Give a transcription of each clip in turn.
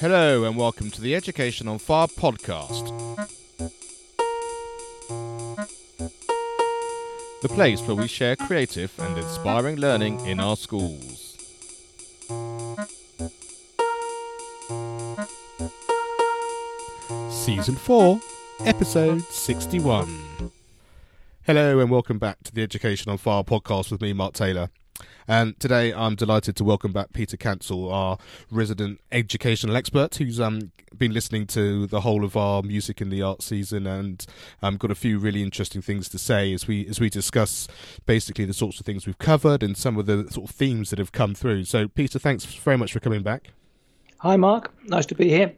Hello, and welcome to the Education on Fire podcast. The place where we share creative and inspiring learning in our schools. Season 4, Episode 61. Hello, and welcome back to the Education on Fire podcast with me, Mark Taylor. And today I'm delighted to welcome back Peter Cancel, our resident educational expert, who's um, been listening to the whole of our music in the art season and um, got a few really interesting things to say as we as we discuss basically the sorts of things we've covered and some of the sort of themes that have come through. So, Peter, thanks very much for coming back. Hi, Mark. Nice to be here.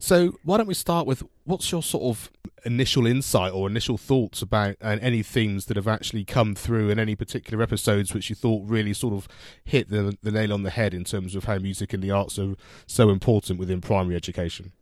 So, why don't we start with what's your sort of initial insight or initial thoughts about uh, any themes that have actually come through in any particular episodes which you thought really sort of hit the, the nail on the head in terms of how music and the arts are so important within primary education?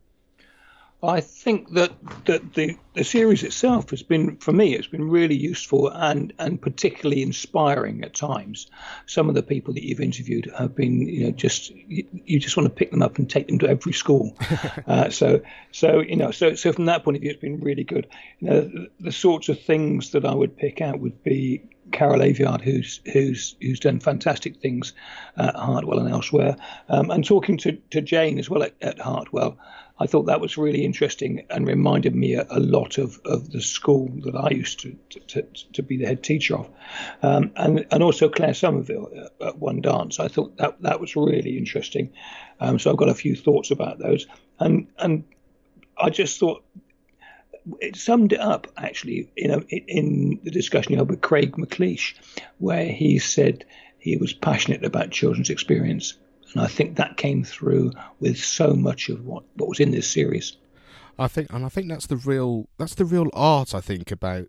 I think that, that the, the series itself has been, for me, it's been really useful and, and particularly inspiring at times. Some of the people that you've interviewed have been, you know, just you, you just want to pick them up and take them to every school. uh, so, so you know, so so from that point of view, it's been really good. You know, the, the sorts of things that I would pick out would be Carol Aviard, who's who's who's done fantastic things at Hartwell and elsewhere, um, and talking to, to Jane as well at, at Hartwell. I thought that was really interesting and reminded me a, a lot of, of the school that I used to to, to be the head teacher of, um, and and also Claire Somerville at One Dance. I thought that that was really interesting. Um, so I've got a few thoughts about those, and and I just thought it summed it up actually in a, in the discussion you had with Craig McLeish, where he said he was passionate about children's experience and I think that came through with so much of what, what was in this series. I think, and I think that's the real that's the real art. I think about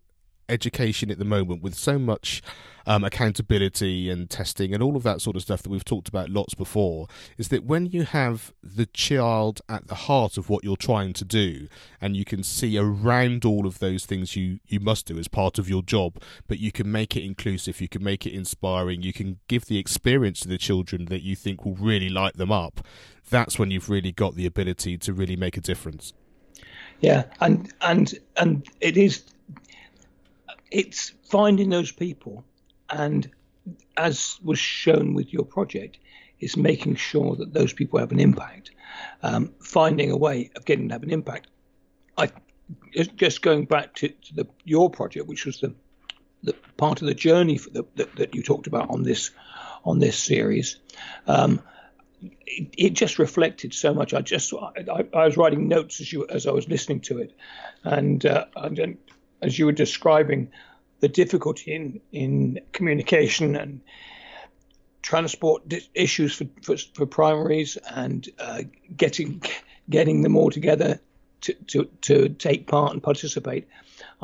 education at the moment with so much um, accountability and testing and all of that sort of stuff that we've talked about lots before is that when you have the child at the heart of what you're trying to do and you can see around all of those things you, you must do as part of your job, but you can make it inclusive, you can make it inspiring, you can give the experience to the children that you think will really light them up, that's when you've really got the ability to really make a difference. Yeah, and and and it is it's finding those people and as was shown with your project is making sure that those people have an impact. Um, finding a way of getting to have an impact. I just going back to, to the your project which was the the part of the journey the, that, that you talked about on this on this series um, it, it, just reflected so much. I just I, I, was writing notes as you as I was listening to it, and, uh, and as you were describing the difficulty in, in communication and transport issues for, for, for primaries and uh, getting getting them all together to, to, to take part and participate.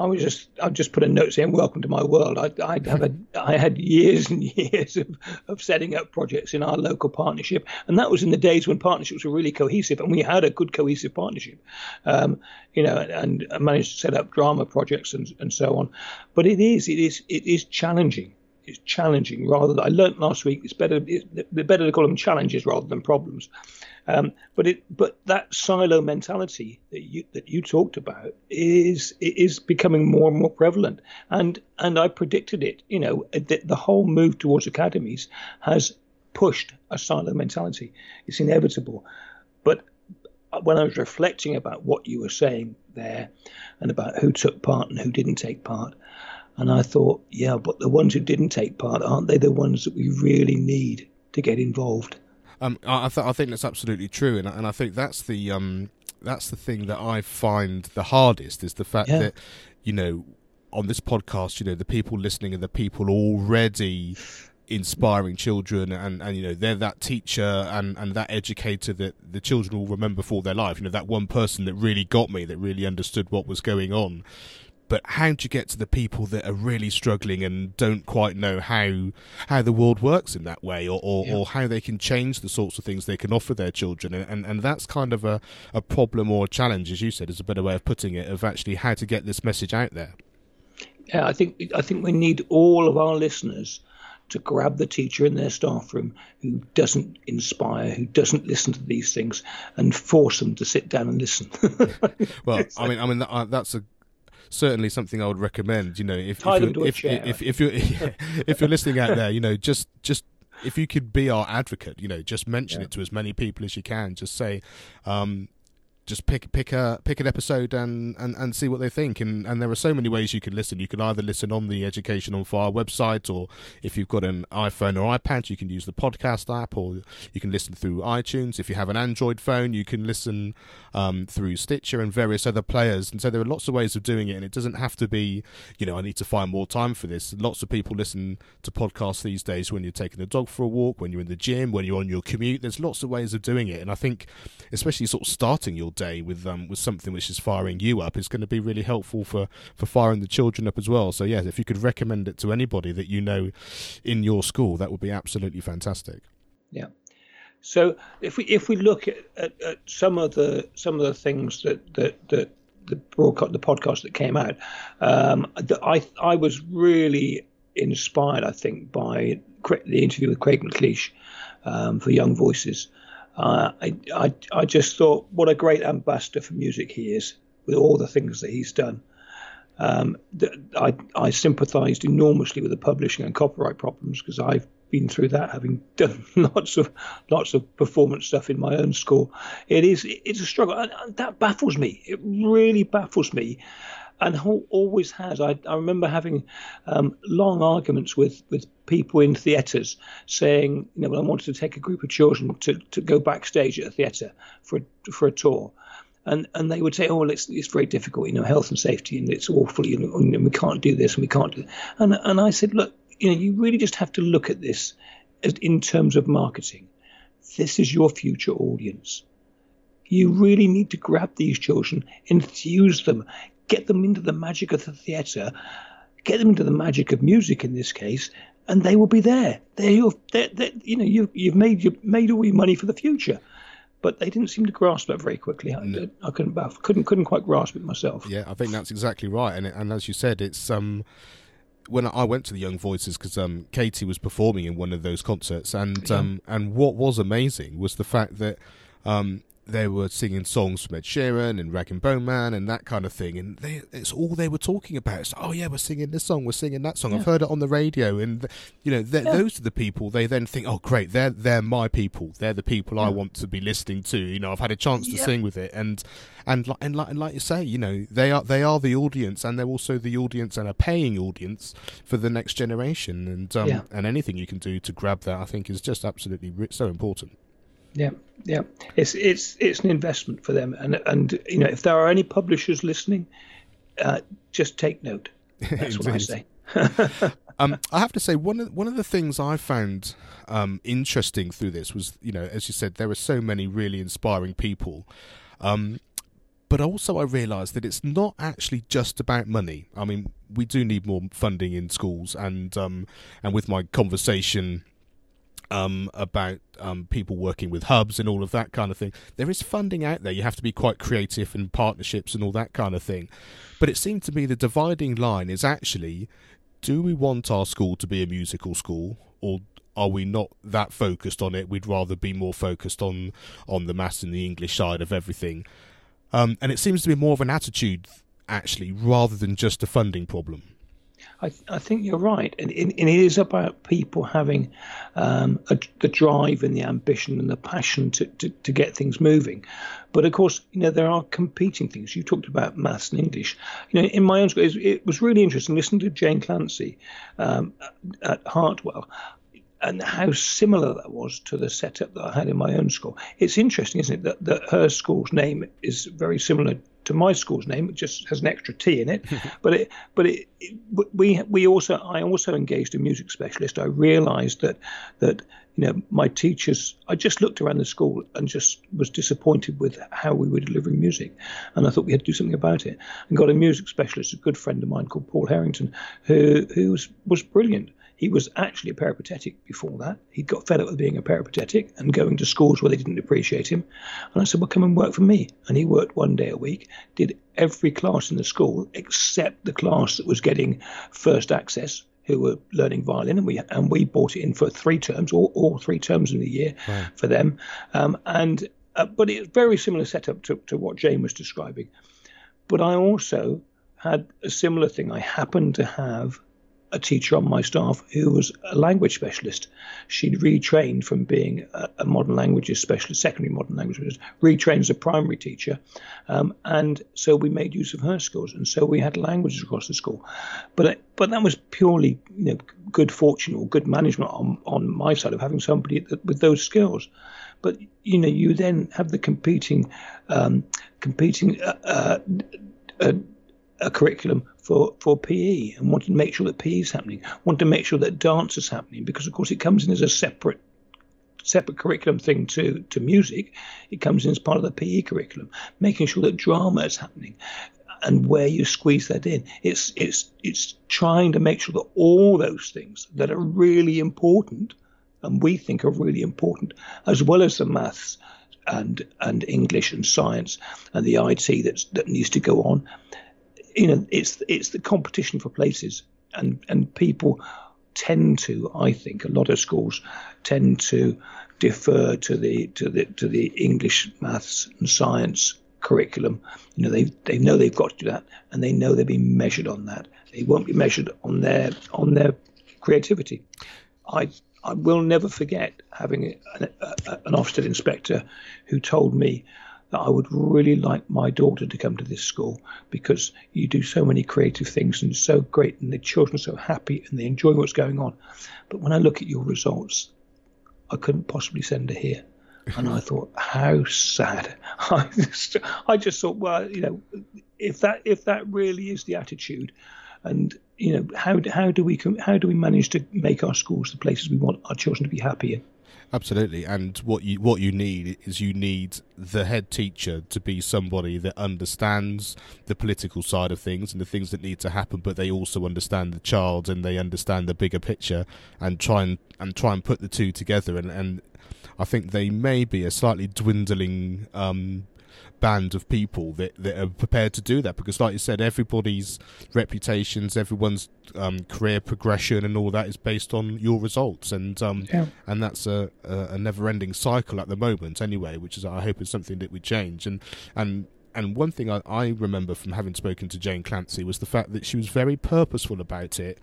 I was just I just put a note saying welcome to my world. I I have a, I had years and years of, of setting up projects in our local partnership, and that was in the days when partnerships were really cohesive, and we had a good cohesive partnership, um, you know, and, and managed to set up drama projects and and so on. But it is it is it is challenging it's challenging rather than I learnt last week it's better it's better to call them challenges rather than problems. Um, but it but that silo mentality that you that you talked about is is becoming more and more prevalent. And and I predicted it you know the, the whole move towards academies has pushed a silo mentality. It's inevitable. But when I was reflecting about what you were saying there and about who took part and who didn't take part and I thought, yeah, but the ones who didn't take part, aren't they the ones that we really need to get involved? Um, I, th- I think that's absolutely true, and, and I think that's the um, that's the thing that I find the hardest is the fact yeah. that you know on this podcast, you know, the people listening are the people already inspiring children and, and you know they're that teacher and, and that educator that the children will remember for their life you know that one person that really got me that really understood what was going on but how do you get to the people that are really struggling and don't quite know how how the world works in that way or, or, yeah. or how they can change the sorts of things they can offer their children and, and, and that's kind of a, a problem or a challenge as you said is a better way of putting it of actually how to get this message out there yeah i think i think we need all of our listeners to grab the teacher in their staff room who doesn't inspire, who doesn't listen to these things, and force them to sit down and listen. well, I mean, I mean uh, that's a certainly something I would recommend. You know, if if you're, if, if, if, you're if you're listening out there, you know, just just if you could be our advocate, you know, just mention yeah. it to as many people as you can. Just say, um, just pick pick a pick an episode and, and, and see what they think. And and there are so many ways you can listen. You can either listen on the Education on Fire website, or if you've got an iPhone or iPad, you can use the podcast app, or you can listen through iTunes. If you have an Android phone, you can listen um, through Stitcher and various other players. And so there are lots of ways of doing it, and it doesn't have to be, you know, I need to find more time for this. Lots of people listen to podcasts these days when you're taking the dog for a walk, when you're in the gym, when you're on your commute. There's lots of ways of doing it, and I think, especially sort of starting your day with um, with something which is firing you up is going to be really helpful for for firing the children up as well. So yeah, if you could recommend it to anybody that you know in your school, that would be absolutely fantastic. Yeah. So if we if we look at, at, at some of the some of the things that that that the broadcast the podcast that came out, um, I I was really inspired. I think by the interview with Craig McLeish um, for Young Voices. Uh, I, I just thought what a great ambassador for music he is with all the things that he's done. Um, I I sympathised enormously with the publishing and copyright problems because I've been through that, having done lots of lots of performance stuff in my own school. It is it's a struggle, and, that baffles me. It really baffles me, and always has. I, I remember having um, long arguments with with people in theatres saying, you know, I wanted to take a group of children to, to go backstage at a theatre for for a tour. And, and they would say, oh, well, it's, it's very difficult, you know, health and safety, and it's awful, you know, and we can't do this, and we can't do. That. And and I said, look, you know, you really just have to look at this in terms of marketing. This is your future audience. You really need to grab these children, infuse them, get them into the magic of the theatre, get them into the magic of music in this case, and they will be there. They're your, they're, they're, you know, you've, you've made you made all your money for the future. But they didn't seem to grasp that very quickly. I, no. I couldn't, couldn't, couldn't quite grasp it myself. Yeah, I think that's exactly right. And and as you said, it's um, when I went to the Young Voices because um, Katie was performing in one of those concerts, and yeah. um, and what was amazing was the fact that um, they were singing songs from Ed Sheeran and Rag and Bone Man and that kind of thing, and they, it's all they were talking about. It's, oh yeah, we're singing this song, we're singing that song. Yeah. I've heard it on the radio, and you know, yeah. those are the people. They then think, oh great, they're they're my people. They're the people yeah. I want to be listening to. You know, I've had a chance to sing with it, and and and like and like you say, you know, they are they are the audience, and they're also the audience and a paying audience for the next generation. And um, and anything you can do to grab that, I think, is just absolutely so important. Yeah, yeah. It's it's it's an investment for them, and and you know if there are any publishers listening, uh, just take note. That's what I say. um, I have to say one of one of the things I found um, interesting through this was, you know, as you said, there are so many really inspiring people. Um, but also, I realised that it's not actually just about money. I mean, we do need more funding in schools, and um, and with my conversation um, about um, people working with hubs and all of that kind of thing. There is funding out there. You have to be quite creative and partnerships and all that kind of thing. But it seemed to me the dividing line is actually do we want our school to be a musical school or are we not that focused on it? We'd rather be more focused on on the maths and the English side of everything. Um, and it seems to be more of an attitude actually rather than just a funding problem. I, I think you're right, and, and, it is about people having um, a, the drive and the ambition and the passion to, to, to, get things moving. But of course, you know there are competing things. You talked about maths and English. You know, in my own school, it was really interesting listening to Jane Clancy um, at Hartwell and how similar that was to the setup that I had in my own school. It's interesting, isn't it, that, that her school's name is very similar to my school's name. It just has an extra T in it. but it, but it, it, we we also I also engaged a music specialist. I realised that that you know my teachers. I just looked around the school and just was disappointed with how we were delivering music, and I thought we had to do something about it. And got a music specialist, a good friend of mine called Paul Harrington, who who was was brilliant. He was actually a peripatetic before that. He'd got fed up with being a peripatetic and going to schools where they didn't appreciate him. And I said, Well, come and work for me. And he worked one day a week, did every class in the school except the class that was getting first access who were learning violin, and we and we bought it in for three terms, all, all three terms in the year wow. for them. Um, and uh, but it's very similar setup to, to what Jane was describing. But I also had a similar thing. I happened to have a teacher on my staff who was a language specialist. She'd retrained from being a, modern languages specialist, secondary modern languages, retrained as a primary teacher. Um, and so we made use of her skills. And so we had languages across the school. But, but that was purely you know, good fortune or good management on, on my side of having somebody with those skills. But, you know, you then have the competing, um, competing, uh, uh, uh, a curriculum for, for PE and wanted to make sure that PE is happening, wanted to make sure that dance is happening because, of course, it comes in as a separate separate curriculum thing to, to music. It comes in as part of the PE curriculum, making sure that drama is happening and where you squeeze that in. It's it's it's trying to make sure that all those things that are really important and we think are really important, as well as the maths and and English and science and the IT that's that needs to go on, you know, it's it's the competition for places, and and people tend to, I think, a lot of schools tend to defer to the to the to the English, maths, and science curriculum. You know, they they know they've got to do that, and they know they're being measured on that. They won't be measured on their on their creativity. I I will never forget having an, a, an Ofsted inspector who told me that I would really like my daughter to come to this school because you do so many creative things and it's so great and the children are so happy and they enjoy what's going on. But when I look at your results, I couldn't possibly send her here. And I thought, how sad. I just, I just thought, well, you know, if that if that really is the attitude, and you know, how how do we how do we manage to make our schools the places we want our children to be happy in? Absolutely, and what you what you need is you need the head teacher to be somebody that understands the political side of things and the things that need to happen, but they also understand the child and they understand the bigger picture and try and and try and put the two together. And and I think they may be a slightly dwindling um, band of people that, that are prepared to do that because like you said everybody's reputations everyone's um, career progression and all that is based on your results and um, yeah. and that's a, a, never ending cycle at the moment anyway which is I hope is something that we change and and and one thing I, I remember from having spoken to Jane Clancy was the fact that she was very purposeful about it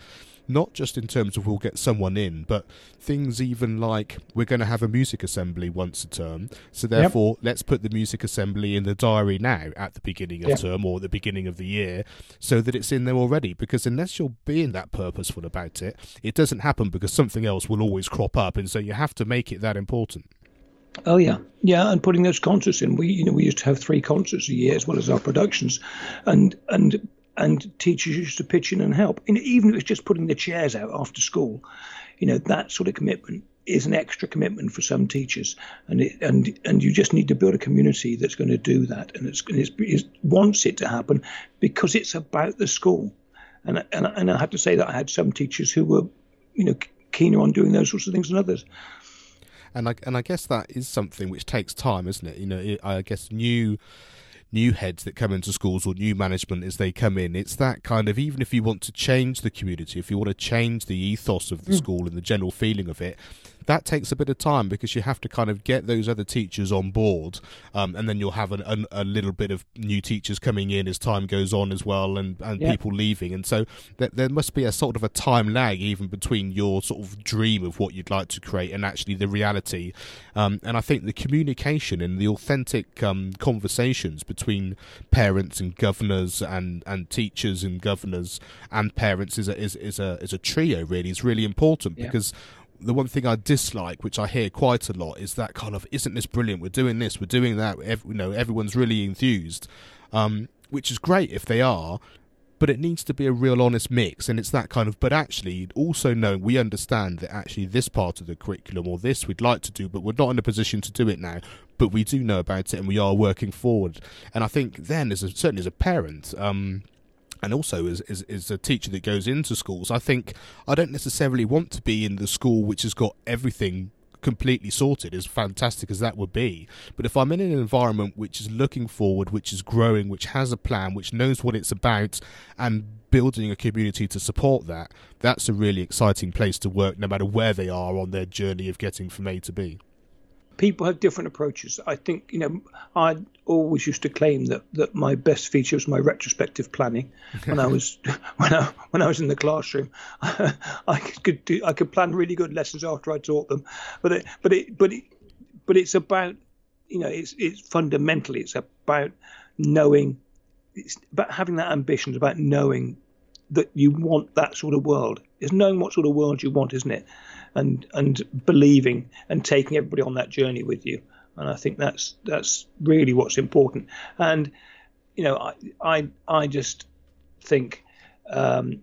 not just in terms of we'll get someone in, but things even like we're going to have a music assembly once a term. So therefore, yep. let's put the music assembly in the diary now at the beginning of yep. term or the beginning of the year, so that it's in there already. Because unless you're being that purposeful about it, it doesn't happen because something else will always crop up, and so you have to make it that important. Oh yeah, yeah, and putting those concerts in. We you know we used to have three concerts a year as well as our productions, and and and teachers used to pitch in and help. And even if it's just putting the chairs out after school, you know, that sort of commitment is an extra commitment for some teachers, and it, and and you just need to build a community that's going to do that, and it's, it's, it wants it to happen because it's about the school, and and and I have to say that I had some teachers who were, you know, keener on doing those sorts of things than others. And I and I guess that is something which takes time, isn't it? You know, I guess new new heads that come into schools or new management as they come in. It's that kind of even if you want to change the community, if you want to change the ethos of the mm. school and the general feeling of it, that takes a bit of time because you have to kind of get those other teachers on board, um, and then you'll have an, an, a little bit of new teachers coming in as time goes on as well, and, and yeah. people leaving, and so there, there must be a sort of a time lag even between your sort of dream of what you'd like to create and actually the reality. Um, and I think the communication and the authentic um, conversations between parents and governors and, and teachers and governors and parents is a, is, is a is a trio really is really important yeah. because the one thing I dislike, which I hear quite a lot, is that kind of isn't this brilliant? We're doing this, we're doing that. You know, everyone's really enthused, um, which is great if they are, but it needs to be a real honest mix. And it's that kind of, but actually, also knowing we understand that actually this part of the curriculum or this we'd like to do, but we're not in a position to do it now. But we do know about it, and we are working forward. And I think then, as a, certainly as a parent. Um, and also as, as, a teacher that goes into schools, I think I don't necessarily want to be in the school which has got everything completely sorted, as fantastic as that would be. But if I'm in an environment which is looking forward, which is growing, which has a plan, which knows what it's about, and building a community to support that, that's a really exciting place to work, no matter where they are on their journey of getting from A to B people have different approaches. I think you know I always used to claim that, that my best feature was my retrospective planning. when I was when I when I was in the classroom, I, could do I could plan really good lessons after I taught them. But it, but it but it, but it's about you know it's it's fundamentally it's about knowing it's about having that ambition. It's about knowing that you want that sort of world. It's knowing what sort of world you want, isn't it? And and believing and taking everybody on that journey with you. And I think that's that's really what's important. And you know, I I I just think um,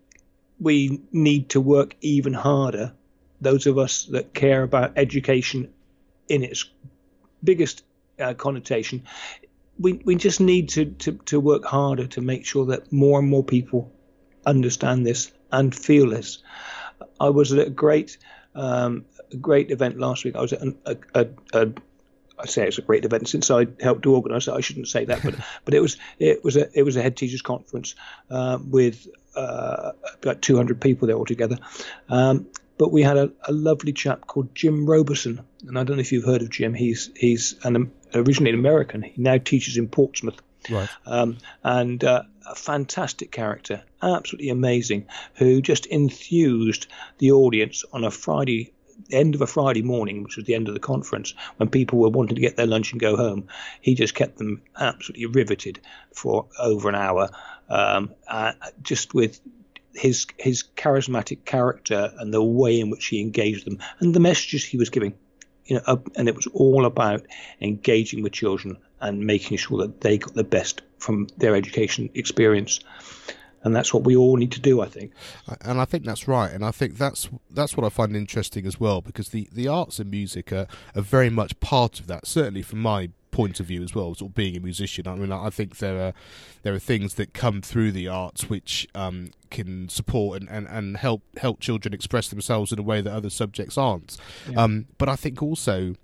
we need to work even harder. Those of us that care about education in its biggest uh, connotation, we we just need to, to to work harder to make sure that more and more people understand this and feel this. I was at a great um, a great event last week. I was at a, a, a I say it's a great event since I helped to organise it. I shouldn't say that, but but it was it was a it was a head teachers conference uh, with uh, about 200 people there altogether. Um, but we had a, a, lovely chap called Jim Roberson, and I don't know if you've heard of Jim. He's he's an originally an American. He now teaches in Portsmouth, right? Um, and uh, a fantastic character, absolutely amazing, who just enthused the audience on a Friday end of a Friday morning, which was the end of the conference, when people were wanting to get their lunch and go home, he just kept them absolutely riveted for over an hour, um, uh, just with his his charismatic character and the way in which he engaged them and the messages he was giving. You know, uh, and it was all about engaging with children and making sure that they got the best from their education experience and that's what we all need to do i think and i think that's right and i think that's that's what i find interesting as well because the the arts and music are, are very much part of that certainly from my point of view as well, sort of being a musician. I mean, I think there are there are things that come through the arts which um, can support and, and, and help help children express themselves in a way that other subjects aren't. Yeah. Um, but I think also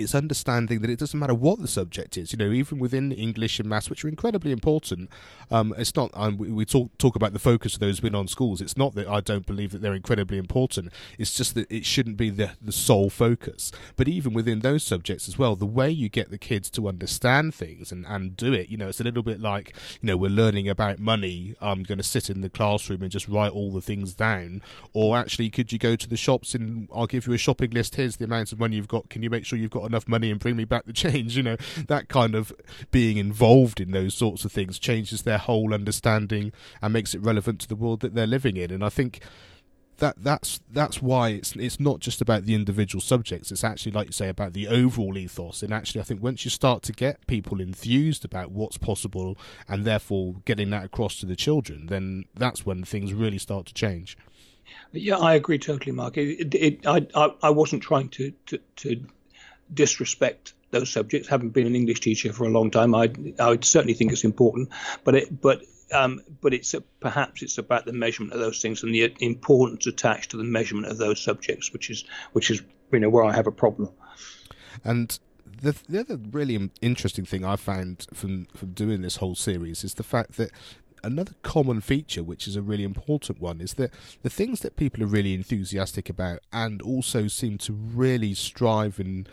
it's understanding that it doesn't matter what the subject is. You know, even within English and maths, which are incredibly important, um, it's not. Um, we, we, talk talk about the focus of those win on schools. It's not that I don't believe that they're incredibly important. It's just that it shouldn't be the the sole focus. But even within those subjects as well, the way you get the kids to understand things and, and do it, you know, it's a little bit like you know we're learning about money. I'm going to sit in the classroom and just write all the things down, or actually, could you go to the shops and I'll give you a shopping list. Here's the amount of money you've got. Can you make sure you've got enough money and bring me back the change. You know, that kind of being involved in those sorts of things changes their whole understanding and makes it relevant to the world that they're living in. And I think that that's that's why it's it's not just about the individual subjects. It's actually like you say about the overall ethos. And actually, I think once you start to get people enthused about what's possible and therefore getting that across to the children, then that's when things really start to change. Yeah, I agree totally, Mark. It, it, I, I, I wasn't trying to, to, to disrespect those subjects. Haven't been an English teacher for a long time, I I would certainly think it's important. But it but um, but it's a, perhaps it's about the measurement of those things and the importance attached to the measurement of those subjects, which is which is you know where I have a problem. And the the other really interesting thing I found from from doing this whole series is the fact that another common feature, which is a really important one, is that the things that people are really enthusiastic about and also seem to really strive and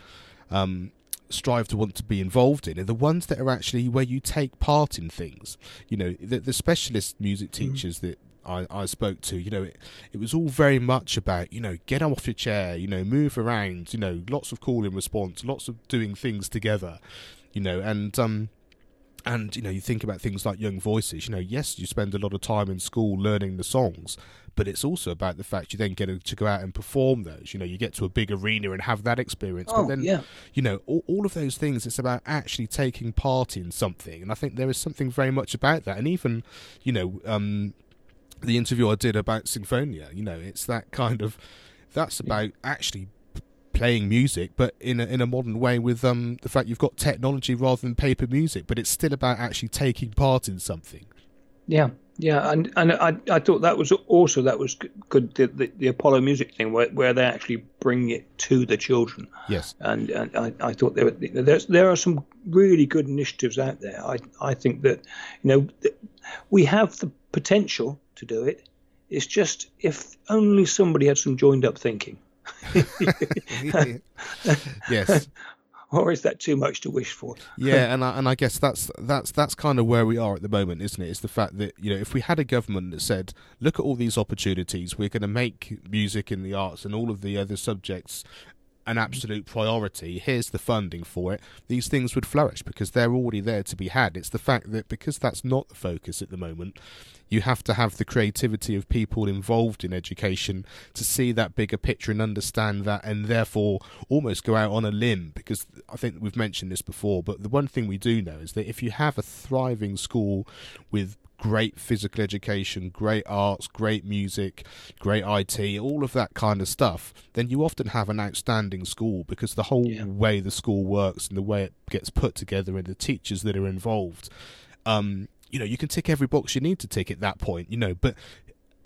um, strive to want to be involved in are the ones that are actually where you take part in things. You know, the, the specialist music mm-hmm. teachers mm-hmm. that I, I spoke to, you know, it, it was all very much about, you know, get off your chair, you know, move around, you know, lots of call and response, lots of doing things together, you know, and um, and you know you think about things like young voices you know yes you spend a lot of time in school learning the songs but it's also about the fact you then get to go out and perform those. You know you get to a big arena and have that experience oh, but then yeah. you know all, all of those things it's about actually taking part in something. And i think there is something very much about that. And even you know um, the interview i did about symphonia you know it's that kind of that's about actually playing music, but in a, in a modern way with um, the fact you've got technology rather than paper music, but it's still about actually taking part in something. Yeah, Yeah, and and I, I thought that was also that was good the, the, the, Apollo music thing where, where they actually bring it to the children. Yes, and, and I, I thought there there there are some really good initiatives out there. I I think that you know we have the potential to do it. It's just if only somebody had some joined up thinking. yes, or is that too much to wish for? yeah, and I, and I guess that's that's that's kind of where we are at the moment, isn't it? It's the fact that you know if we had a government that said, "Look at all these opportunities, we're going to make music in the arts and all of the other subjects an absolute priority. Here's the funding for it. These things would flourish because they're already there to be had. It's the fact that because that's not the focus at the moment, you have to have the creativity of people involved in education to see that bigger picture and understand that, and therefore almost go out on a limb. Because I think we've mentioned this before, but the one thing we do know is that if you have a thriving school with great physical education, great arts, great music, great IT, all of that kind of stuff, then you often have an outstanding school because the whole yeah. way the school works and the way it gets put together and the teachers that are involved, um, you know, you can tick every box you need to tick at that point, you know, but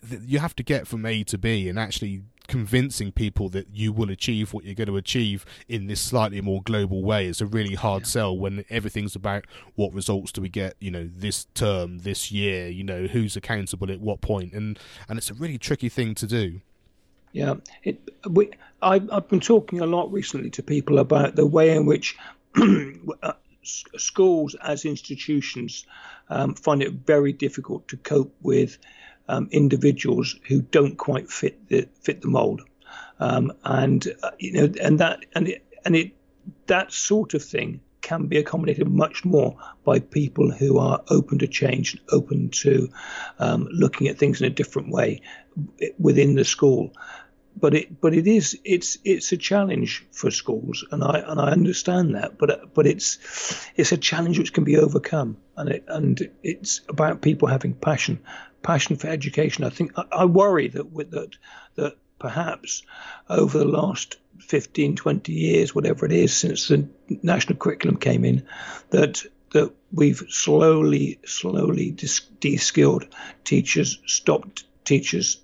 th- you have to get from A to B and actually convincing people that you will achieve what you're going to achieve in this slightly more global way. Is a really hard yeah. sell when everything's about what results do we get you know this term this year you know who's accountable at what point and and it's a really tricky thing to do. Yeah. It, we, I, i've been talking a lot recently to people about the way in which uh, schools as institutions um, find it very difficult to cope with um, individuals who don't quite fit the fit the mold, um, and uh, you know, and that and it, and it that sort of thing can be accommodated much more by people who are open to change, open to um, looking at things in a different way within the school. But it, but it is, it's, it's a challenge for schools, and I, and I understand that. But, but it's, it's a challenge which can be overcome, and it, and it's about people having passion passion for education. I think I, worry that with that that perhaps over the last 15, 20 years, whatever it is, since the national curriculum came in, that that we've slowly, slowly de-skilled teachers, stopped teachers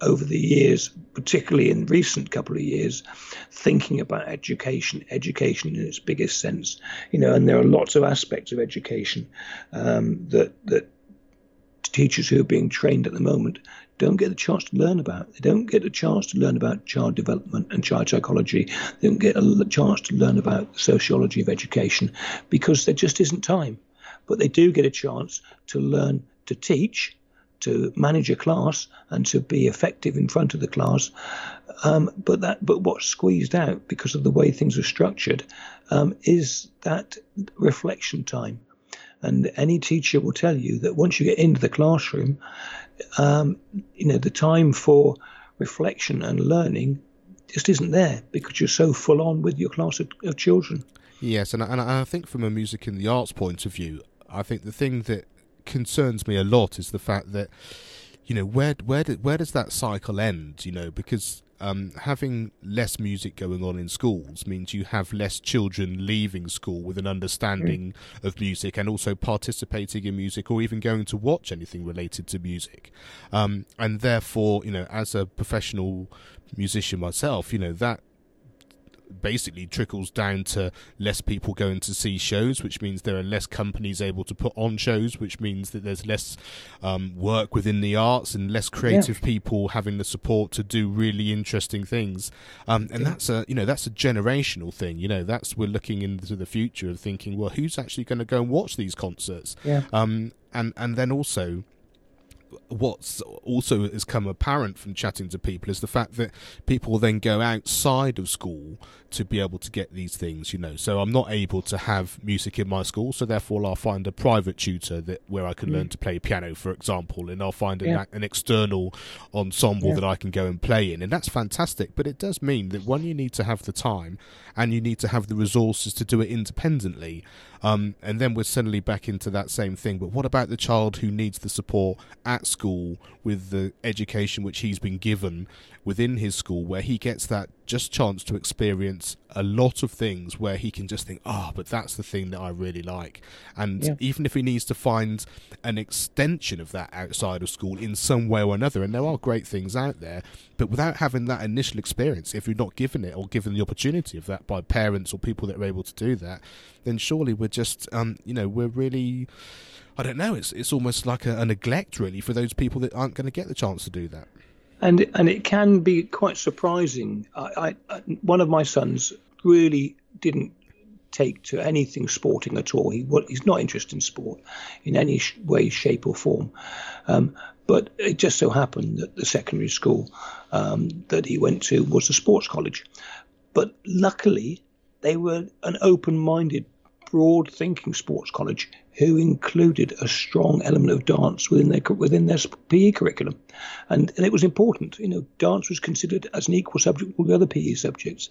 over the years, particularly in recent couple of years, thinking about education, education in its biggest sense, you know, and there are lots of aspects of education um, that that teachers who are being trained at the moment don't get the chance to learn about. They don't get a chance to learn about child development and child psychology. They don't get a chance to learn about the sociology of education because there just isn't time. But they do get a chance to learn to teach, to manage a class, and to be effective in front of the class. Um, but that, but what's squeezed out because of the way things are structured um, is that reflection time. And any teacher will tell you that once you get into the classroom, um, you know, the time for reflection and learning just isn't there because you're so full on with your class of, of children. Yes, and, and I think from a music and the arts point of view, I think the thing that concerns me a lot is the fact that you know where where where does that cycle end? You know, because um, having less music going on in schools means you have less children leaving school with an understanding mm. of music and also participating in music or even going to watch anything related to music. Um, and therefore, you know, as a professional musician myself, you know, that basically trickles down to less people going to see shows, which means there are less companies able to put on shows, which means that there's less um, work within the arts and less creative yeah. people having the support to do really interesting things. Um, and yeah. that's a you know that's a generational thing. You know that's we're looking into the future and thinking, well, who's actually going to go and watch these concerts? Yeah. Um, and and then also what's also has come apparent from chatting to people is the fact that people then go outside of school to be able to get these things you know so i'm not able to have music in my school so therefore i'll find a private tutor that where i can mm. learn to play piano for example and i'll find yeah. an, an, external ensemble yeah. that i can go and play in and that's fantastic but it does mean that one you need to have the time and you need to have the resources to do it independently um, and then we're suddenly back into that same thing. But what about the child who needs the support at school with the education which he's been given within his school, where he gets that just chance to experience a lot of things where he can just think, oh, but that's the thing that I really like. And yeah. even if he needs to find an extension of that outside of school in some way or another, and there are great things out there, but without having that initial experience, if you're not given it or given the opportunity of that by parents or people that are able to do that, then surely we're just, um, you know, we're really. I don't know. It's it's almost like a, a neglect, really, for those people that aren't going to get the chance to do that and and it can be quite surprising. I, I, one of my sons really didn't take to anything sporting at all. He he's not interested in sport in any way, shape, or form. Um, but it just so happened that the secondary school um, that he went to was a sports college. But luckily, they were an open-minded, broad-thinking sports college who included a strong element of dance within their within their PE curriculum, and, and it was important. You know, dance was considered as an equal subject with the other PE subjects,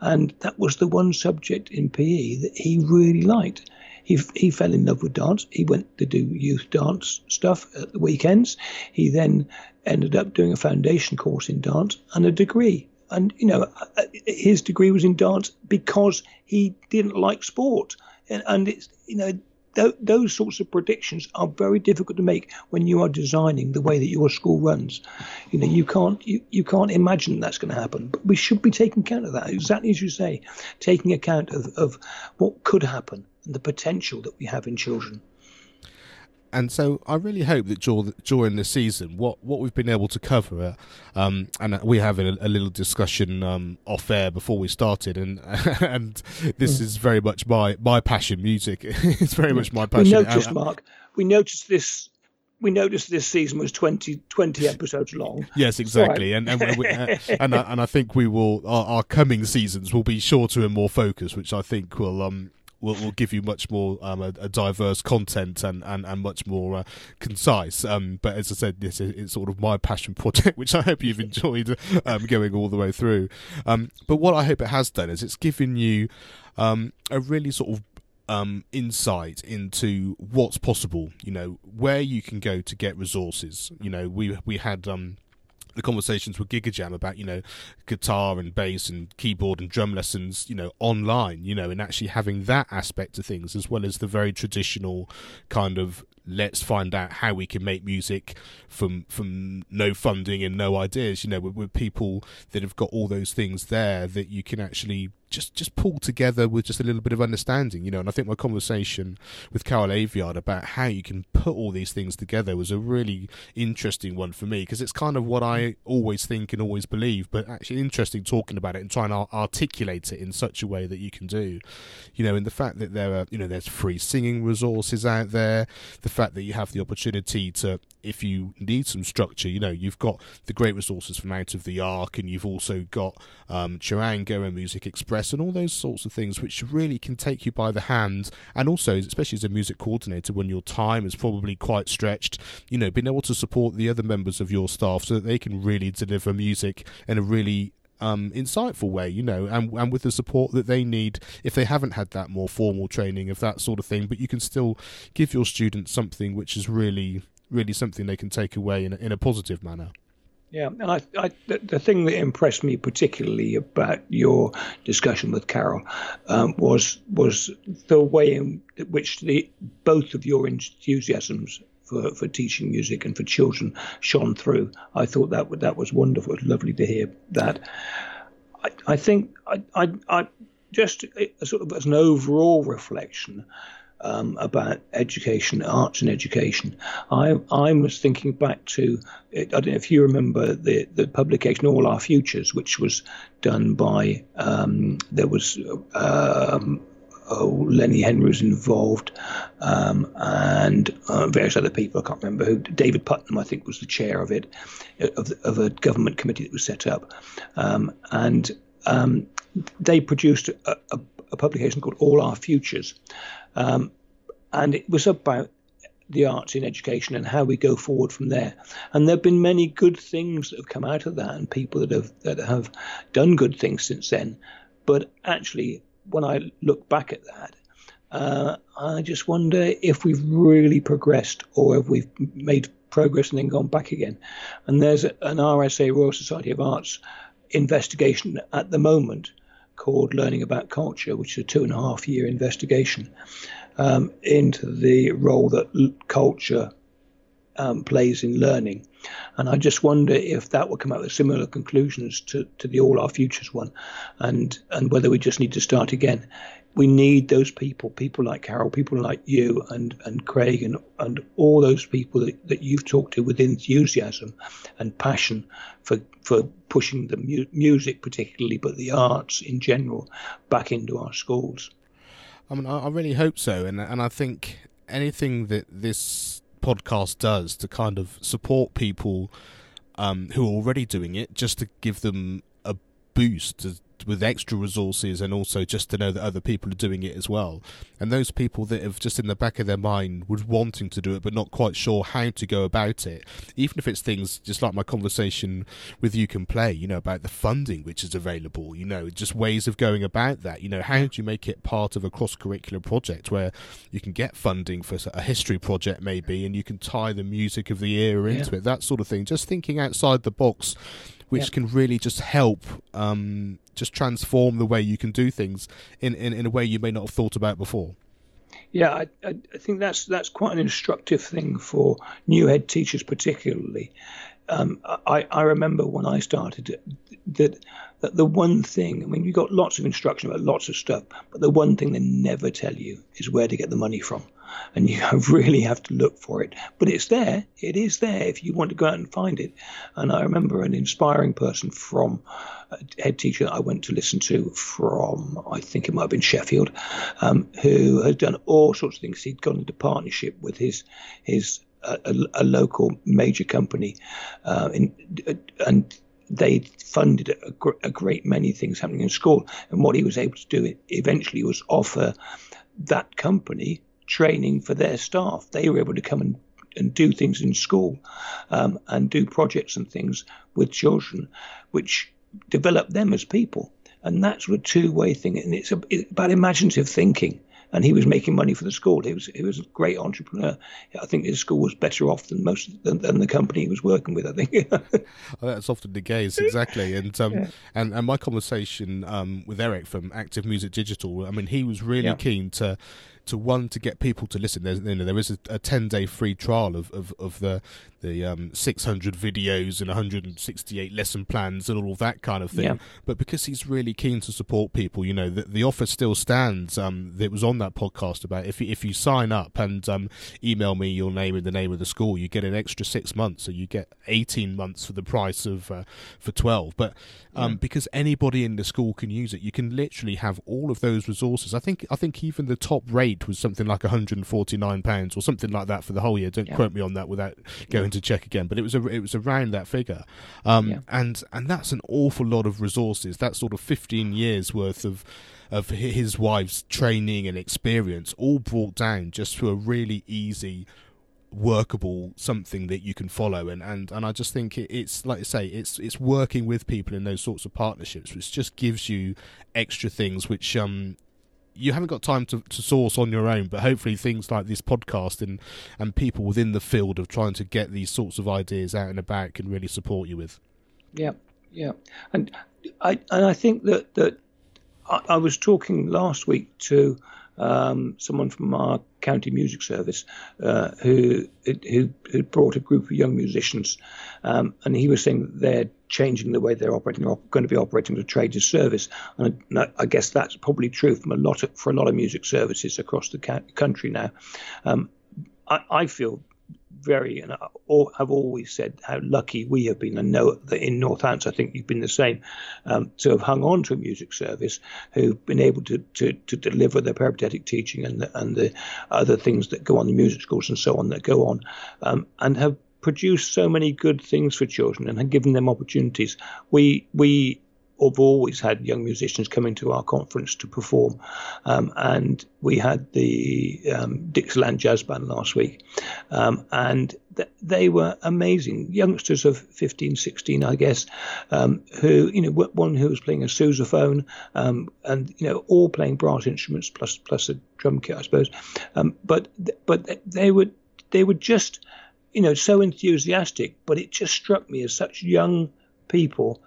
and that was the one subject in PE that he really liked. He, he fell in love with dance. He went to do youth dance stuff at the weekends. He then ended up doing a foundation course in dance and a degree and you know uh, his degree was in dance because he didn't like sport and, and it's you know th- those sorts of predictions are very difficult to make when you are designing the way that your school runs. You know, you can't you, you can't imagine that's going to happen. But we should be taking account of that, exactly as you say, taking account of, of what could happen and the potential that we have in children and so I really hope that during the season, what, what we've been able to cover, um, and we have a, a little discussion um, off air before we started, and and this mm. is very much my my passion. Music, it's very much my passion. We noticed, Mark. We noticed this. We noticed this season was 20, 20 episodes long. yes, exactly, and and, we, uh, and, I, and I think we will our, our, coming seasons will be shorter and more focused, which I think will um will, will give you much more um, a, a, diverse content and, and, and much more uh, concise. Um, but as I said, this is it's sort of my passion project, which I hope you've enjoyed um, going all the way through. Um, but what I hope it has done is it's given you um, a really sort of um, insight into what's possible. You know where you can go to get resources. You know we we had um, the conversations with GigaJam about you know guitar and bass and keyboard and drum lessons you know online you know and actually having that aspect of things as well as the very traditional kind of let's find out how we can make music from from no funding and no ideas you know with, with people that have got all those things there that you can actually just just pull together with just a little bit of understanding, you know. And I think my conversation with Carol Aviard about how you can put all these things together was a really interesting one for me because it's kind of what I always think and always believe, but actually interesting talking about it and trying to articulate it in such a way that you can do, you know. And the fact that there are, you know, there's free singing resources out there, the fact that you have the opportunity to if you need some structure, you know, you've got the great resources from Out of the Ark, and you've also got um, and Music Express, and all those sorts of things, which really can take you by the hand. And also, especially as a music coordinator, when your time is probably quite stretched, you know, being able to support the other members of your staff so that they can really deliver music in a really um, insightful way, you know, and and with the support that they need if they haven't had that more formal training of that sort of thing. But you can still give your students something which is really really something they can take away in a, in a positive manner. Yeah, and I, I the, thing that impressed me particularly about your discussion with Carol um, was was the way in which the both of your enthusiasms for, for teaching music and for children shone through. I thought that that was wonderful. It was lovely to hear that. I, I think I, I, I just sort of as an overall reflection um, about education, arts and education. I, I was thinking back to, I don't know if you remember the, the publication All Our Futures, which was done by, um, there was um, oh, Lenny Henry was involved, um, and uh, various other people. I can't remember who. David Puttnam, I think, was the chair of it, of, of a government committee that was set up, um, and um, they produced a, a, a, publication called All Our Futures, um, and it was about the arts in education and how we go forward from there. And there have been many good things that have come out of that, and people that have that have done good things since then. But actually, when I look back at that, uh, I just wonder if we've really progressed or if we've made progress and then gone back again. And there's an RSA Royal Society of Arts investigation at the moment called Learning About Culture, which is a two and a half year investigation um, into the role that culture um, plays in learning. And I just wonder if that will come out with similar conclusions to, to the All Our Futures one, and and whether we just need to start again. We need those people, people like Carol, people like you and, and Craig and, and all those people that, that you've talked to with enthusiasm and passion for for pushing the mu- music particularly, but the arts in general back into our schools. I mean, I, really hope so, and and I think anything that this podcast does to kind of support people um, who are already doing it, just to give them a boost to with extra resources and also just to know that other people are doing it as well. And those people that have just in the back of their mind was wanting to do it but not quite sure how to go about it, even if it's things just like my conversation with You Can Play, you know, about the funding which is available, you know, just ways of going about that. You know, how do you make it part of a cross curricular project where you can get funding for a history project maybe and you can tie the music of the era into yeah. it, that sort of thing. Just thinking outside the box which yep. can really just help um, just transform the way you can do things in, in, in a way you may not have thought about before. Yeah, I, I think that's that's quite an instructive thing for new head teachers, particularly. Um, I, I remember when I started that that the one thing, I mean, you got lots of instruction about lots of stuff, but the one thing they never tell you is where to get the money from and you really have to look for it. But it's there. It is there if you want to go out and find it. And I remember an inspiring person from a head teacher I went to listen to from, I think it might have been Sheffield, um, who has done all sorts of things. He'd gone into partnership with his his a, a local major company, uh, in, and they funded a, gr- a, great many things happening in school. And what he was able to do eventually was offer that company training for their staff. They were able to come and, and do things in school um, and do projects and things with children, which develop them as people. And that's a two way thing. And it's, a, it's about imaginative thinking and he was making money for the school. He was he was a great entrepreneur. I think his school was better off than most than, than the company he was working with. I think that's often the case, exactly. And um, yeah. and and my conversation um, with Eric from Active Music Digital. I mean, he was really yeah. keen to to one to get people to listen. There's, you know, there is a, a, ten day free trial of, of, of the the um, 600 videos and 168 lesson plans and all that kind of thing. Yeah. But because he's really keen to support people, you know, the, the offer still stands. Um, that was on that podcast about if you, if you sign up and um, email me your name and the name of the school, you get an extra six months, so you get 18 months for the price of uh, for 12. But um, yeah. because anybody in the school can use it, you can literally have all of those resources. I think I think even the top rate was something like 149 pounds or something like that for the whole year. Don't yeah. quote me on that without going to check again, but it was a, it was around that figure, um, yeah. and and that's an awful lot of resources. That's sort of 15 years worth of of his wife's training and experience, all brought down just for a really easy workable something that you can follow and and, and I just think it, it's like I say it's it's working with people in those sorts of partnerships which just gives you extra things which um you haven't got time to, to source on your own, but hopefully things like this podcast and, and people within the field of trying to get these sorts of ideas out and about can really support you with. Yeah, yeah, and I and I think that that I, I was talking last week to um, someone from our county music service uh, who, who, who brought a group of young musicians, um, and he was saying that they're changing the way they're operating. They're going to be operating as a trade service, and I guess that's probably true from a lot of, for a lot of music services across the country now. Um, I, I feel very, and I have always said how lucky we have been. And know that in Northants, I think you've been the same, um, to have hung on to a music service who've been able to, to, to deliver the peripatetic teaching and the, and the other things that go on the music schools and so on that go on, um, and have produced so many good things for children and had given them opportunities. We we have always had young musicians coming to our conference to perform. Um, and we had the um, Dixieland Jazz Band last week. Um, and th- they were amazing. Youngsters of 15, 16, I guess, um, who, you know, one who was playing a sousaphone um, and, you know, all playing brass instruments plus plus a drum kit, I suppose. Um, but but they were they were just, you know, so enthusiastic. But it just struck me as such young people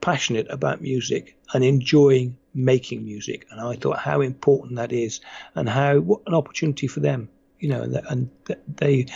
passionate about music and enjoying making music. And I thought how important that is, and how what an opportunity for them, you know, and, and they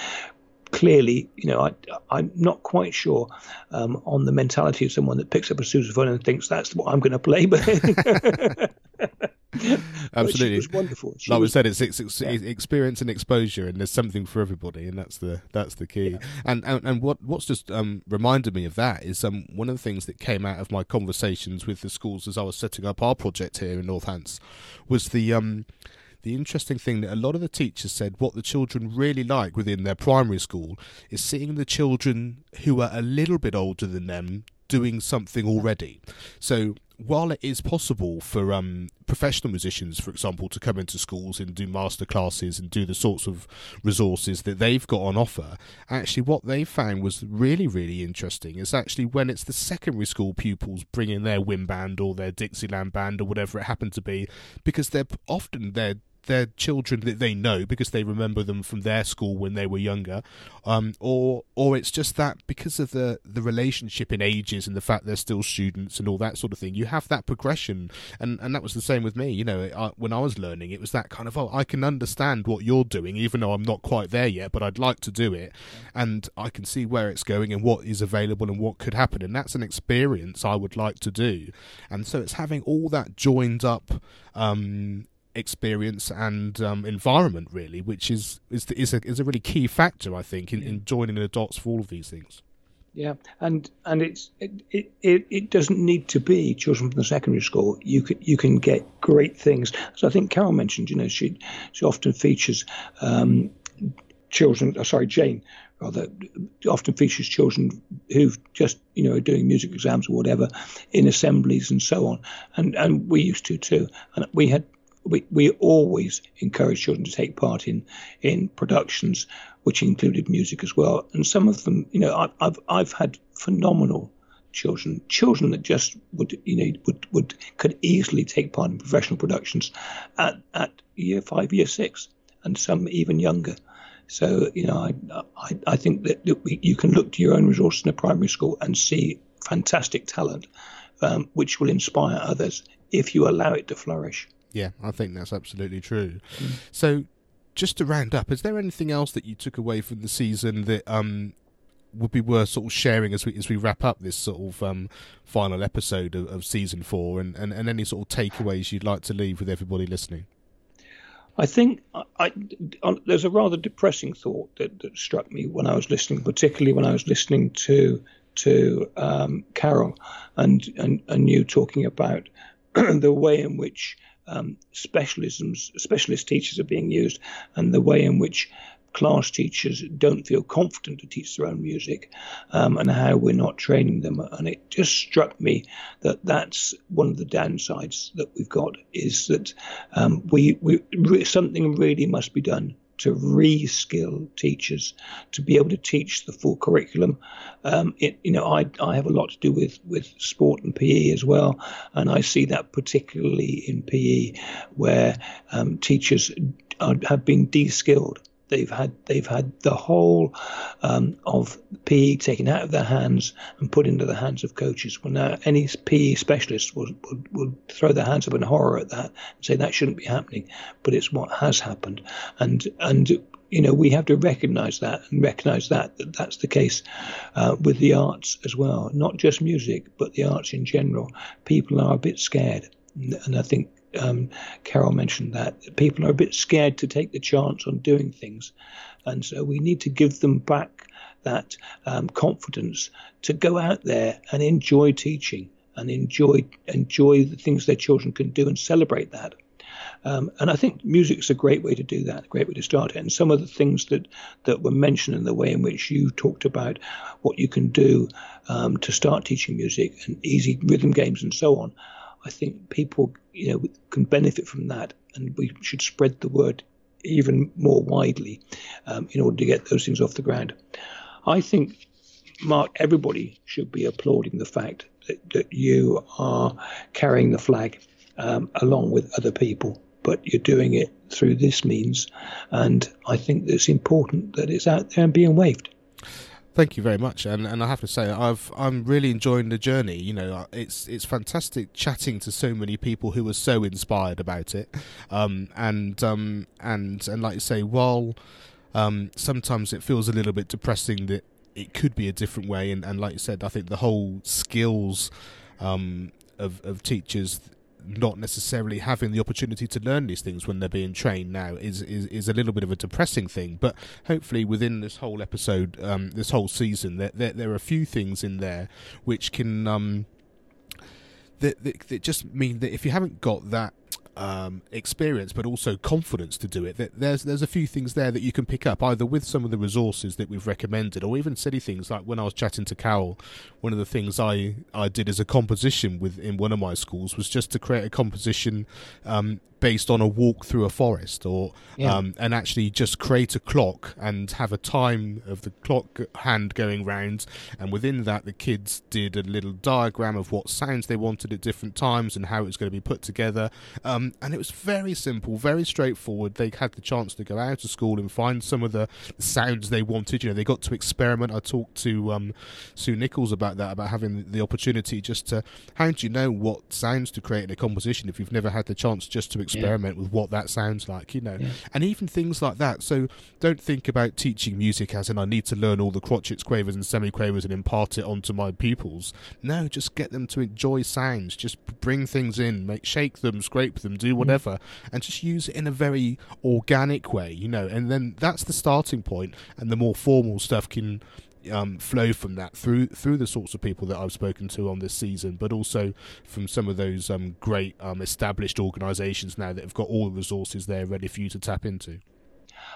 clearly, you know, I, I'm not quite sure um, on the mentality of someone that picks up a sousaphone and thinks that's what I'm going to play, but. Absolutely, was wonderful. She like was, we said, it's, it's, it's yeah. experience and exposure, and there's something for everybody, and that's the that's the key. Yeah. And, and and what what's just um, reminded me of that is um, one of the things that came out of my conversations with the schools as I was setting up our project here in Northants was the um, the interesting thing that a lot of the teachers said what the children really like within their primary school is seeing the children who are a little bit older than them doing something already. So while it is possible for um, professional musicians, for example, to come into schools and do master classes and do the sorts of resources that they've got on offer, actually, what they found was really, really interesting is actually when it's the secondary school pupils bringing their wind band or their Dixieland band or whatever it happened to be, because they're often they're their children that they know because they remember them from their school when they were younger, um, or or it's just that because of the the relationship in ages and the fact they're still students and all that sort of thing. You have that progression, and and that was the same with me. You know, I, when I was learning, it was that kind of oh, I can understand what you're doing, even though I'm not quite there yet, but I'd like to do it, and I can see where it's going and what is available and what could happen, and that's an experience I would like to do, and so it's having all that joined up um, experience and um, environment really, which is is is a is a really key factor I think in, in joining the dots for all of these things. Yeah, and and it's it, it, it doesn't need to be children from the secondary school. You can you can get great things. So I think Carol mentioned, you know, she she often features um, children. Oh, sorry, Jane rather often features children who've just you know are doing music exams or whatever in assemblies and so on. And and we used to too. And we had we, we always encourage children to take part in in productions which included music as well. And some of them, you know, I've I've I've had phenomenal children, children that just would you know would would could easily take part in professional productions at at year five, year six, and some even younger. So you know, I I, I think that, that we, you can look to your own resources in a primary school and see fantastic talent, um, which will inspire others if you allow it to flourish. Yeah, I think that's absolutely true. Mm. So, just to round up, is there anything else that you took away from the season that um, would be worth sort of sharing as we as we wrap up this sort of um, final episode of, of season four, and, and, and, any sort of takeaways you'd like to leave with everybody listening? I think I, I, there's a rather depressing thought that, that struck me when I was listening, particularly when I was listening to to um, Carol and, and and you talking about the way in which um, specialisms, specialist teachers are being used, and the way in which class teachers don't feel confident to teach their own music, um, and how we're not training them. And it just struck me that that's one of the downsides that we've got is that um, we, we something really must be done to reskill teachers to be able to teach the full curriculum. Um, it, you know, I, I have a lot to do with, with sport and PE as well, and I see that particularly in PE where um, teachers are, have been de-skilled They've had they've had the whole um, of PE taken out of their hands and put into the hands of coaches. Well, now any PE specialist would, would, would throw their hands up in horror at that and say that shouldn't be happening, but it's what has happened. And and you know we have to recognise that and recognise that, that that's the case uh, with the arts as well, not just music, but the arts in general. People are a bit scared, and I think um, Carol mentioned that people are a bit scared to take the chance on doing things, and so we need to give them back that um, confidence to go out there and enjoy teaching and enjoy enjoy the things their children can do and celebrate that. Um, and I think music is a great way to do that, a great way to start it. And some of the things that, that were mentioned in the way in which you talked about what you can do um, to start teaching music and easy rhythm games and so on, I think people, you know, can benefit from that, and we should spread the word even more widely um, in order to get those things off the ground. I think, Mark, everybody should be applauding the fact that, that you are carrying the flag um, along with other people, but you're doing it through this means, and I think it's important that it's out there and being waved. Thank you very much, and and I have to say I've I'm really enjoying the journey. You know, it's it's fantastic chatting to so many people who are so inspired about it, um, and um, and and like you say, while um, sometimes it feels a little bit depressing that it could be a different way, and, and like you said, I think the whole skills um, of of teachers not necessarily having the opportunity to learn these things when they're being trained now is is, is a little bit of a depressing thing. But hopefully, within this whole episode, um, this whole season, there, there, there are a few things in there which can um, that, that, that just mean that if you haven't got that um, experience, but also confidence to do it. There's there's a few things there that you can pick up either with some of the resources that we've recommended, or even silly things like when I was chatting to Carol. One of the things I I did as a composition with in one of my schools was just to create a composition um, based on a walk through a forest or yeah. um, and actually just create a clock and have a time of the clock hand going round and within that the kids did a little diagram of what sounds they wanted at different times and how it was going to be put together um, and it was very simple very straightforward they had the chance to go out of school and find some of the sounds they wanted you know they got to experiment I talked to um, Sue Nichols about that about having the opportunity just to how do you know what sounds to create in a composition if you've never had the chance just to experiment yeah. with what that sounds like, you know, yeah. and even things like that. So don't think about teaching music as in I need to learn all the crotchets, quavers, and semiquavers and impart it onto my pupils. No, just get them to enjoy sounds. Just bring things in, make shake them, scrape them, do mm. whatever, mm. and just use it in a very organic way, you know. And then that's the starting point, and the more formal stuff can um, flow from that through through the sorts of people that I've spoken to on this season, but also from some of those um, great um, established organisations now that have got all the resources there ready for you to tap into.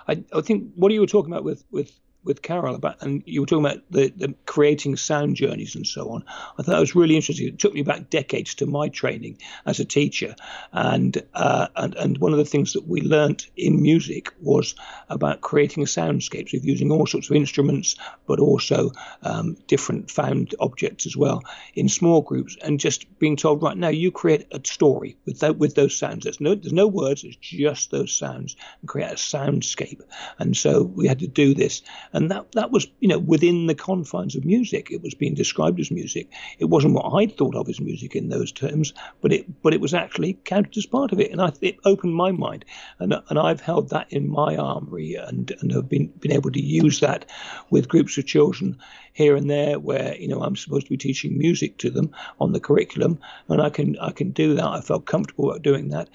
I, I think what are you were talking about with with with Carol about, and you were talking about the, the, creating sound journeys and so on. I thought that was really interesting. It took me back decades to my training as a teacher, and uh, and and one of the things that we learnt in music was about creating soundscapes of using all sorts of instruments, but also um, different found objects as well in small groups, and just being told right now you create a story with that with those sounds. There's no there's no words. It's just those sounds, and create a soundscape. And so we had to do this and that that was you know within the confines of music. It was being described as music. It wasn't what I'd thought of as music in those terms, but it but it was actually counted as part of it, and I, it opened my mind, and and I've held that in my armory and and have been been able to use that with groups of children here and there where you know I'm supposed to be teaching music to them on the curriculum, and I can I can do that. I felt comfortable at doing that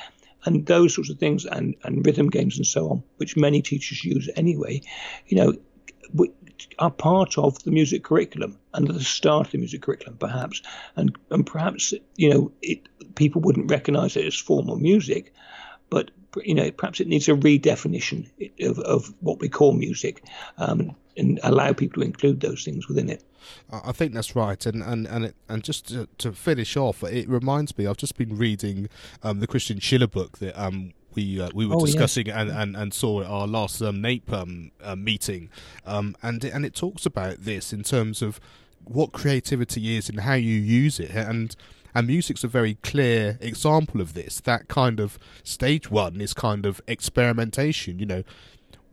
and those sorts of things and, and rhythm games and so on, which many teachers use anyway, you know, are part of the music curriculum and the start of the music curriculum, perhaps, and and perhaps you know it, people wouldn't recognise it as formal music, but you know perhaps it needs a redefinition of, of what we call music, um, and allow people to include those things within it. I think that's right, and and and, it, and just to, to, finish off, it reminds me. I've just been reading um, the Christian Schiller book that um, we uh, we were oh, discussing and, and, and saw at our last um, NAPE um, uh, meeting, um, and and it talks about this in terms of what creativity is and how you use it, and and music's a very clear example of this. That kind of stage one is kind of experimentation. You know,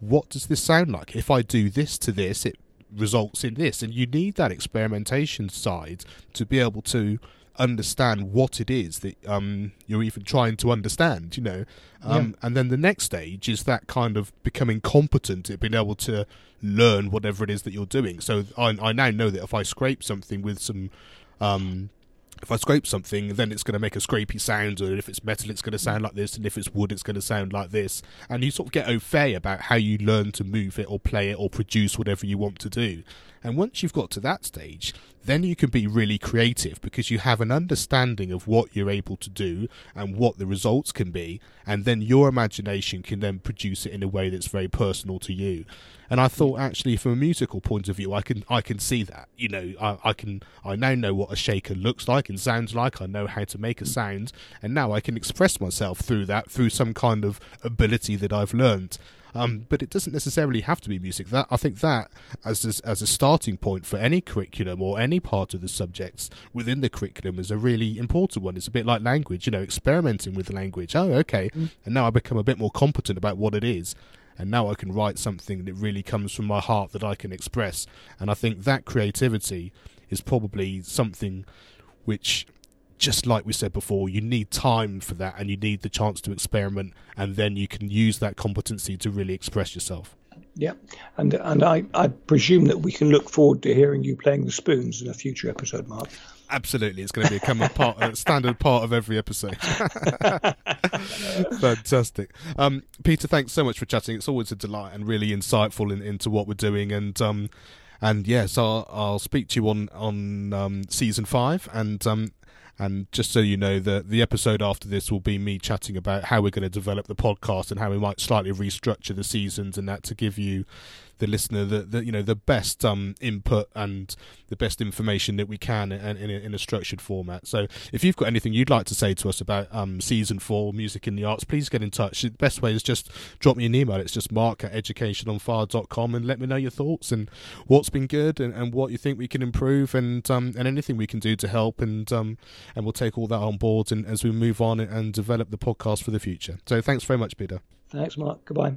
what does this sound like? If I do this to this, it results in this, and you need that experimentation side to be able to understand what it is that um, you're even trying to understand, you know. Um, yeah. And then the next stage is that kind of becoming competent at being able to learn whatever it is that you're doing. So I, I now know that if I scrape something with some um, if I scrape something, then it's going to make a scrapey sound, or if it's metal, it's going to sound like this, and if it's wood, it's going to sound like this. And you sort of get au fait about how you learn to move it, or play it, or produce whatever you want to do. And once you've got to that stage, then you can be really creative because you have an understanding of what you're able to do and what the results can be, and then your imagination can then produce it in a way that's very personal to you. And I hmm. thought actually, from a musical point of view, I can I can see that. You know, I, I can I now know what a shaker looks like and sounds like. I know how to make a sound, and now I can express myself through that through some kind of ability that I've learned. Um, but it doesn't necessarily have to be music. That I think that as a, as a starting point for any curriculum or any part of the subjects within the curriculum is a really important one. It's a bit like language, you know, experimenting with language. Oh, okay, mm. and now I become a bit more competent about what it is and now I can write something that really comes from my heart that I can express. And I think that creativity is probably something which just like we said before, you need time for that and you need the chance to experiment and then you can use that competency to really express yourself. Yeah, and and I, I presume that we can look forward to hearing you playing the spoons in a future episode, Mark. Absolutely, it's going to become a part, a standard part of every episode. Fantastic, um, Peter. Thanks so much for chatting. It's always a delight and really insightful in, into what we're doing. And um, and yes, I'll, I'll speak to you on on um, season five. And um, and just so you know, the the episode after this will be me chatting about how we're going to develop the podcast and how we might slightly restructure the seasons and that to give you the listener the, the you know the best um, input and the best information that we can in, in, a, in, a, structured format. So if you've got anything you'd like to say to us about um, season four music in the arts, please get in touch. The best way is just drop me an email. It's just mark at educationonfire.com and let me know your thoughts and what's been good and, and what you think we can improve and um, and anything we can do to help and um, and we'll take all that on board and as we move on and develop the podcast for the future. So thanks very much, Peter. Thanks, Mark. Goodbye.